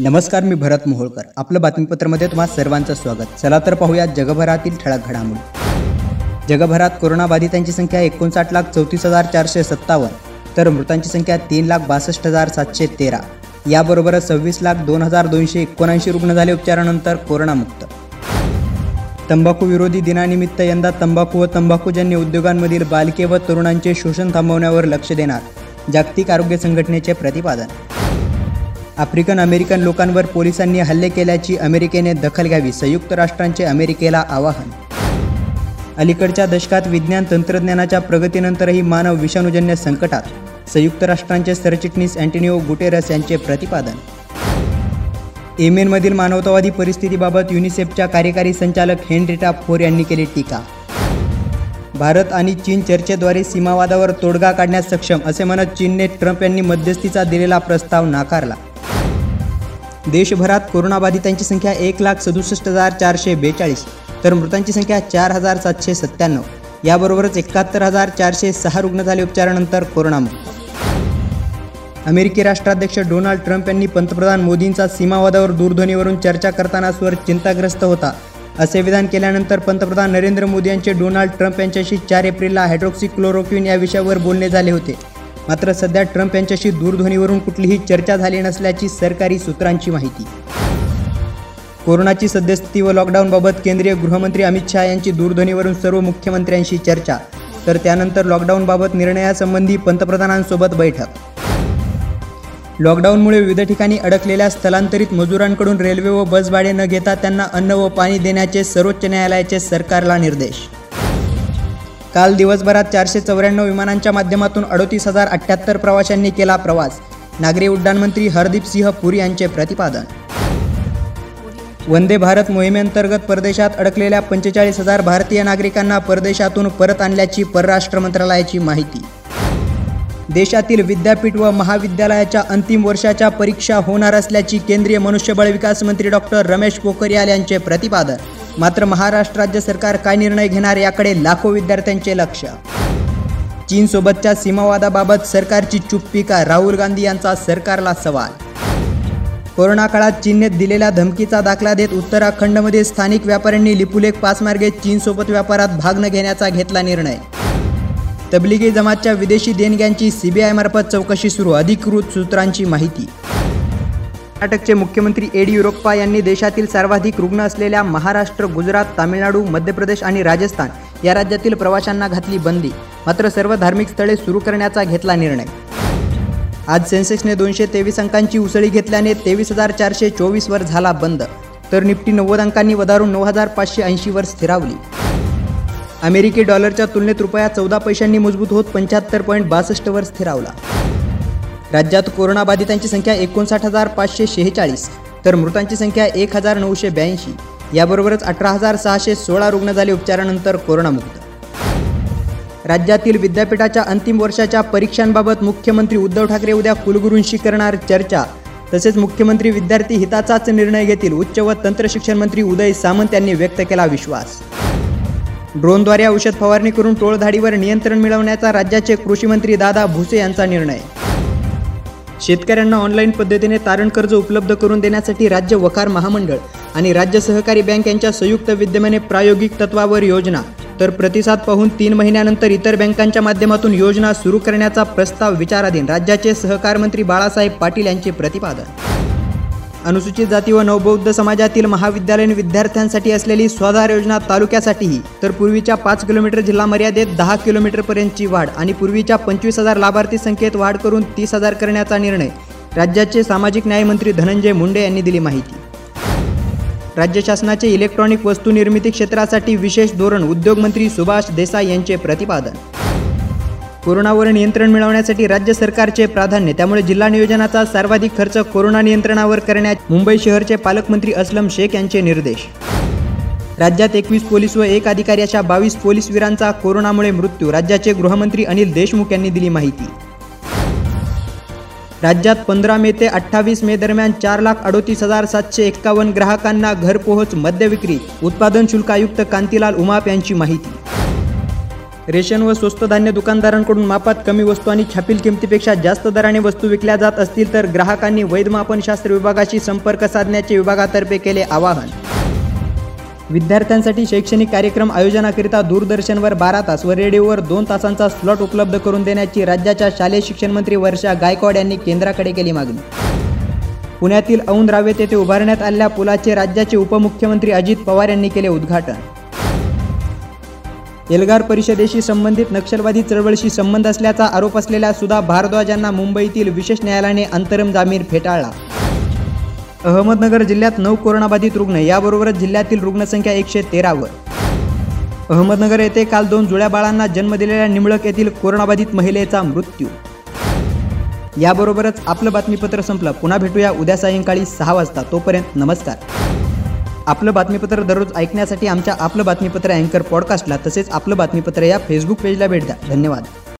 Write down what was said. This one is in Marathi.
नमस्कार मी भरत मोहोळकर. आपलं बातमीपत्रामध्ये तुम्हा सर्वांचं स्वागत. चला तर पाहूया जगभरातील ठळक घडामोडी. जगभरात कोरोनाबाधितांची संख्या एकोणसाठ लाख चौतीस हजार चारशे सत्तावन्न तर मृतांची संख्या तीन लाख बासष्ट हजार सातशे तेरा. याबरोबरच सव्वीस लाख दोन हजार दोनशे एकोणऐंशी रुग्ण झाले उपचारानंतर कोरोनामुक्त. तंबाखू विरोधी दिनानिमित्त यंदा तंबाखू व तंबाखूजन्य उद्योगांमधील बालके व तरुणांचे शोषण थांबवण्यावर लक्ष देणार जागतिक आरोग्य संघटनेचे प्रतिपादन. आफ्रिकन अमेरिकन लोकांवर पोलिसांनी हल्ले केल्याची अमेरिकेने दखल घ्यावी संयुक्त राष्ट्रांचे अमेरिकेला आवाहन. अलीकडच्या दशकात विज्ञान तंत्रज्ञानाच्या प्रगतीनंतरही मानव विषाणूजन्य संकटात संयुक्त राष्ट्रांचे सरचिटणीस अँटोनिओ गुटेरस यांचे प्रतिपादन. येमेनमधील मानवतावादी परिस्थितीबाबत युनिसेफच्या कार्यकारी संचालक हेनरिटा फोर यांनी केली टीका. भारत आणि चीन चर्चेद्वारे सीमावादावर तोडगा काढण्यास सक्षम असे म्हणत चीनने ट्रम्प यांनी मध्यस्थीचा दिलेला प्रस्ताव नाकारला. देशभरात कोरोनाबाधितांची संख्या एक लाख सदुसष्ट हजार चारशे बेचाळीस तर मृतांची संख्या चार हजार सातशे सत्त्याण्णव. याबरोबरच एकाहत्तर हजार चारशे सहा रुग्ण झाले उपचारानंतर कोरोनामुक्त अमेरिकी राष्ट्राध्यक्ष डोनाल्ड ट्रम्प यांनी पंतप्रधान मोदींचा सीमावादावर दूरध्वनीवरून चर्चा करताना स्वर चिंताग्रस्त होता. असे विधान केल्यानंतर पंतप्रधान नरेंद्र मोदी यांचे डोनाल्ड ट्रम्प यांच्याशी चार एप्रिलला हायड्रोक्सिक्लोरोक्विन या विषयावर बोलणे झाले होते. मात्र सध्या ट्रम्प यांच्याशी दूरध्वनीवरून कुठलीही चर्चा झाली नसल्याची सरकारी सूत्रांची माहिती. कोरोनाची सद्यस्थिती व लॉकडाऊनबाबत केंद्रीय गृहमंत्री अमित शहा यांची दूरध्वनीवरून सर्व मुख्यमंत्र्यांशी चर्चा. तर त्यानंतर लॉकडाऊनबाबत निर्णयासंबंधी पंतप्रधानांसोबत बैठक. लॉकडाऊनमुळे विविध ठिकाणी अडकलेल्या स्थलांतरित मजुरांकडून रेल्वे व बस भाडे न घेता त्यांना अन्न व पाणी देण्याचे सर्वोच्च न्यायालयाचे सरकारला निर्देश. काल दिवसभरात चारशे चौऱ्याण्णव विमानांच्या माध्यमातून अडोतीस हजार अठ्ठ्याहत्तर प्रवाशांनी केला प्रवास. नागरी उड्डाण मंत्री हरदीप सिंह पुरी यांचे प्रतिपादन. वंदे भारत मोहिमेअंतर्गत परदेशात अडकलेल्या पंचेचाळीस हजार भारतीय नागरिकांना परदेशातून परत आणल्याची परराष्ट्र मंत्रालयाची माहिती. देशातील विद्यापीठ व महाविद्यालयाच्या अंतिम वर्षाच्या परीक्षा होणार असल्याची केंद्रीय मनुष्यबळ विकास मंत्री डॉक्टर रमेश पोखरियाल यांचे प्रतिपादन. मात्र महाराष्ट्र राज्य सरकार काय निर्णय घेणार याकडे लाखो विद्यार्थ्यांचे लक्ष. चीनसोबतच्या सीमावादाबाबत सरकारची चुप्पी का राहुल गांधी यांचा सरकारला सवाल. कोरोना काळात चीनने दिलेल्या धमकीचा दाखला देत उत्तराखंडमध्ये स्थानिक व्यापाऱ्यांनी लिपुलेख पासमार्गे चीनसोबत व्यापारात भाग न घेण्याचा घेतला निर्णय. तबलिगी जमातच्या विदेशी देणग्यांची सीबीआयमार्फत चौकशी सुरू अधिकृत सूत्रांची माहिती. कर्नाटकचे मुख्यमंत्री येडियुरप्पा यांनी देशातील सर्वाधिक रुग्ण असलेल्या महाराष्ट्र गुजरात तामिळनाडू मध्य प्रदेश आणि राजस्थान या राज्यातील प्रवाशांना घातली बंदी. मात्र सर्व धार्मिक स्थळे सुरू करण्याचा घेतला निर्णय. आज सेन्सेक्सने दोनशे तेवीस अंकांची उसळी घेतल्याने तेवीस हजार चारशे चोवीसवर झाला बंद. तर निफ्टी नव्वद अंकांनी वधारून नऊ हजार पाचशे ऐंशीवर स्थिरावली. अमेरिकी डॉलरच्या तुलनेत रुपया चौदा पैशांनी मजबूत होत पंच्याहत्तर पॉईंट बासष्टवर स्थिरावला. राज्यात कोरोनाबाधितांची संख्या एकोणसाठ हजार पाचशे शेहेचाळीस तर मृतांची संख्या एक हजार नऊशे ब्याऐंशी. याबरोबरच अठरा हजार सहाशे सोळा रुग्ण झाले उपचारानंतर कोरोनामुक्त. राज्यातील विद्यापीठाच्या अंतिम वर्षाच्या परीक्षांबाबत मुख्यमंत्री उद्धव ठाकरे उद्या कुलगुरूंशी करणार चर्चा. तसेच मुख्यमंत्री विद्यार्थी हिताचाच निर्णय घेतील उच्च व तंत्रशिक्षण मंत्री उदय सामंत यांनी व्यक्त केला विश्वास. ड्रोनद्वारे औषध फवारणी करून टोळधाडीवर नियंत्रण मिळवण्याचा राज्याचे कृषी मंत्री दादा भुसे यांचा निर्णय. शेतकऱ्यांना ऑनलाईन पद्धतीने तारण कर्ज उपलब्ध करून देण्यासाठी राज्य वकार महामंडळ आणि राज्य सहकारी बँक यांच्या संयुक्त विद्यमाने प्रायोगिक तत्वावर योजना. तर प्रतिसाद पाहून तीन महिन्यानंतर इतर बँकांच्या माध्यमातून योजना सुरू करण्याचा प्रस्ताव विचाराधीन राज्याचे सहकार मंत्री बाळासाहेब पाटील यांचे प्रतिपादन. अनुसूचित जाती व नवबौद्ध समाजातील महाविद्यालयीन विद्यार्थ्यांसाठी असलेली स्वाधार योजना तालुक्यासाठीही तर पूर्वीच्या पाच किलोमीटर जिल्हा मर्यादेत दहा किलोमीटरपर्यंतची वाढ आणि पूर्वीच्या पंचवीस हजार लाभार्थी संख्येत वाढ करून तीस हजार करण्याचा निर्णय राज्याचे सामाजिक न्यायमंत्री धनंजय मुंडे यांनी दिली माहिती. राज्य शासनाचे इलेक्ट्रॉनिक वस्तू निर्मिती क्षेत्रासाठी विशेष धोरण उद्योगमंत्री सुभाष देसाई यांचे प्रतिपादन. कोरोनावर नियंत्रण मिळवण्यासाठी राज्य सरकारचे प्राधान्य त्यामुळे जिल्हा नियोजनाचा सर्वाधिक खर्च कोरोना नियंत्रणावर करण्यात मुंबई शहरचे पालकमंत्री असलम शेख यांचे निर्देश. राज्यात एकवीस पोलीस व एक अधिकारी अशा बावीस पोलीसवीरांचा कोरोनामुळे मृत्यू राज्याचे गृहमंत्री अनिल देशमुख यांनी दिली माहिती. राज्यात पंधरा मे ते अठ्ठावीस मे दरम्यान चार लाख अडोतीस हजार सातशे एक्कावन्न ग्राहकांना घरपोहोच मद्य विक्री उत्पादन शुल्क आयुक्त कांतीलाल उमाप यांची माहिती. रेशन व स्वस्त धान्य दुकानदारांकडून मापात कमी वस्तू आणि छापील किमतीपेक्षा जास्त दराने वस्तू विकल्या जात असतील तर ग्राहकांनी वैधमापनशास्त्र विभागाशी संपर्क साधण्याचे विभागातर्फे केले आवाहन. विद्यार्थ्यांसाठी शैक्षणिक कार्यक्रम आयोजनाकरिता दूरदर्शनवर बारा तास व रेडिओवर दोन तासांचा स्लॉट उपलब्ध करून देण्याची राज्याच्या शालेय शिक्षण मंत्री वर्षा गायकवाड यांनी केंद्राकडे केली मागणी. पुण्यातील औंध रावेत येथे उभारण्यात आलेल्या पुलाचे राज्याचे उपमुख्यमंत्री अजित पवार यांनी केले उद्घाटन. एल्गार परिषदेशी संबंधित नक्षलवादी चळवळीशी संबंध असल्याचा आरोप असलेल्या सुधा भारद्वाज यांना मुंबईतील विशेष न्यायालयाने अंतरिम जामीन फेटाळला. अहमदनगर जिल्ह्यात नऊ कोरोनाबाधित रुग्ण याबरोबरच जिल्ह्यातील रुग्णसंख्या एकशे तेरावर. अहमदनगर येथे काल दोन जुळ्या बाळांना जन्म दिलेल्या निमळक येथील कोरोनाबाधित महिलेचा मृत्यू. याबरोबरच आपलं बातमीपत्र संपलं. पुन्हा भेटूया उद्या सायंकाळी सहा वाजता. तोपर्यंत नमस्कार. आपलं बातमीपत्र दररोज ऐकण्यासाठी आमच्या आपलं बातमीपत्र अँकर पॉडकास्टला तसेच आपलं बातमीपत्र या फेसबुक पेजला भेट द्या. धन्यवाद.